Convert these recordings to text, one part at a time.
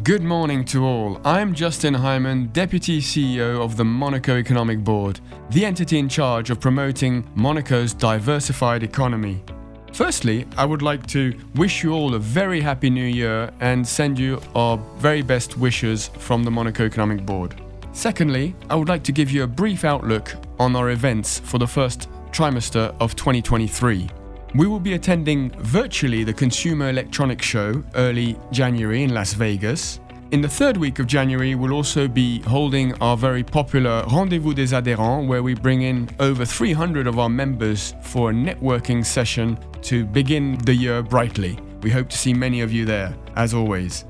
Good morning to all. I'm Justin Hyman, Deputy CEO of the Monaco Economic Board, the entity in charge of promoting Monaco's diversified economy. Firstly, I would like to wish you all a very happy new year and send you our very best wishes from the Monaco Economic Board. Secondly, I would like to give you a brief outlook on our events for the first trimester of 2023. We will be attending virtually the Consumer Electronics Show early January in Las Vegas. In the third week of January, we'll also be holding our very popular Rendezvous des Adhérents, where we bring in over 300 of our members for a networking session to begin the year brightly. We hope to see many of you there, as always.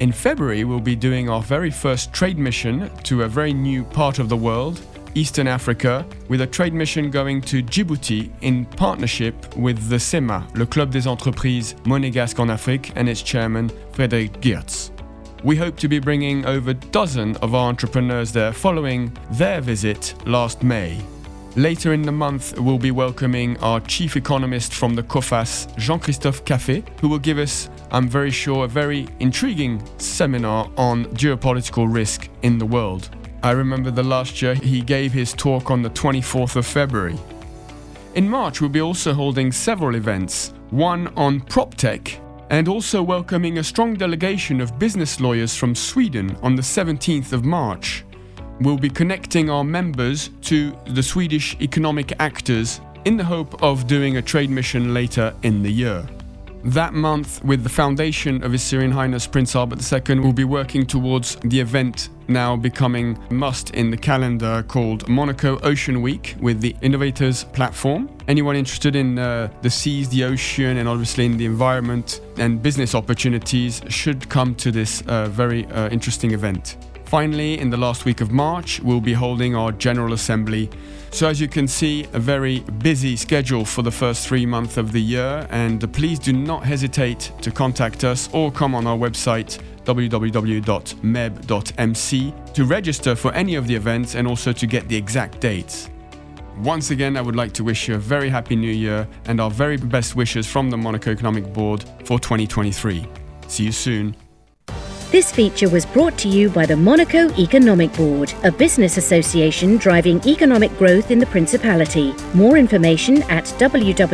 In February, we'll be doing our very first trade mission to a very new part of the world, Eastern Africa, with a trade mission going to Djibouti in partnership with the CEMA, le Club des Entreprises Monégasques en Afrique, and its chairman, Frédéric Geertz. We hope to be bringing over a dozen of our entrepreneurs there following their visit last May. Later in the month, we'll be welcoming our chief economist from the Coface, Jean Christophe Caffet, who will give us, I'm very sure, a very intriguing seminar on geopolitical risk in the world. I remember the last year he gave his talk on the 24th of February. In March, we'll be also holding several events, one on PropTech, and also welcoming a strong delegation of business lawyers from Sweden on the 17th of March. We'll be connecting our members to the Swedish economic actors in the hope of doing a trade mission later in the year. That month, with the foundation of His Serene Highness Prince Albert II, we'll be working towards the event now becoming must in the calendar called Monaco Ocean Week with the Innovators platform. Anyone interested in uh, the seas, the ocean, and obviously in the environment and business opportunities should come to this uh, very uh, interesting event. Finally, in the last week of March, we'll be holding our General Assembly. So, as you can see, a very busy schedule for the first three months of the year, and please do not hesitate to contact us or come on our website www.meb.mc to register for any of the events and also to get the exact dates. Once again, I would like to wish you a very happy new year and our very best wishes from the Monaco Economic Board for 2023. See you soon. This feature was brought to you by the Monaco Economic Board, a business association driving economic growth in the Principality. More information at www.meb.mc.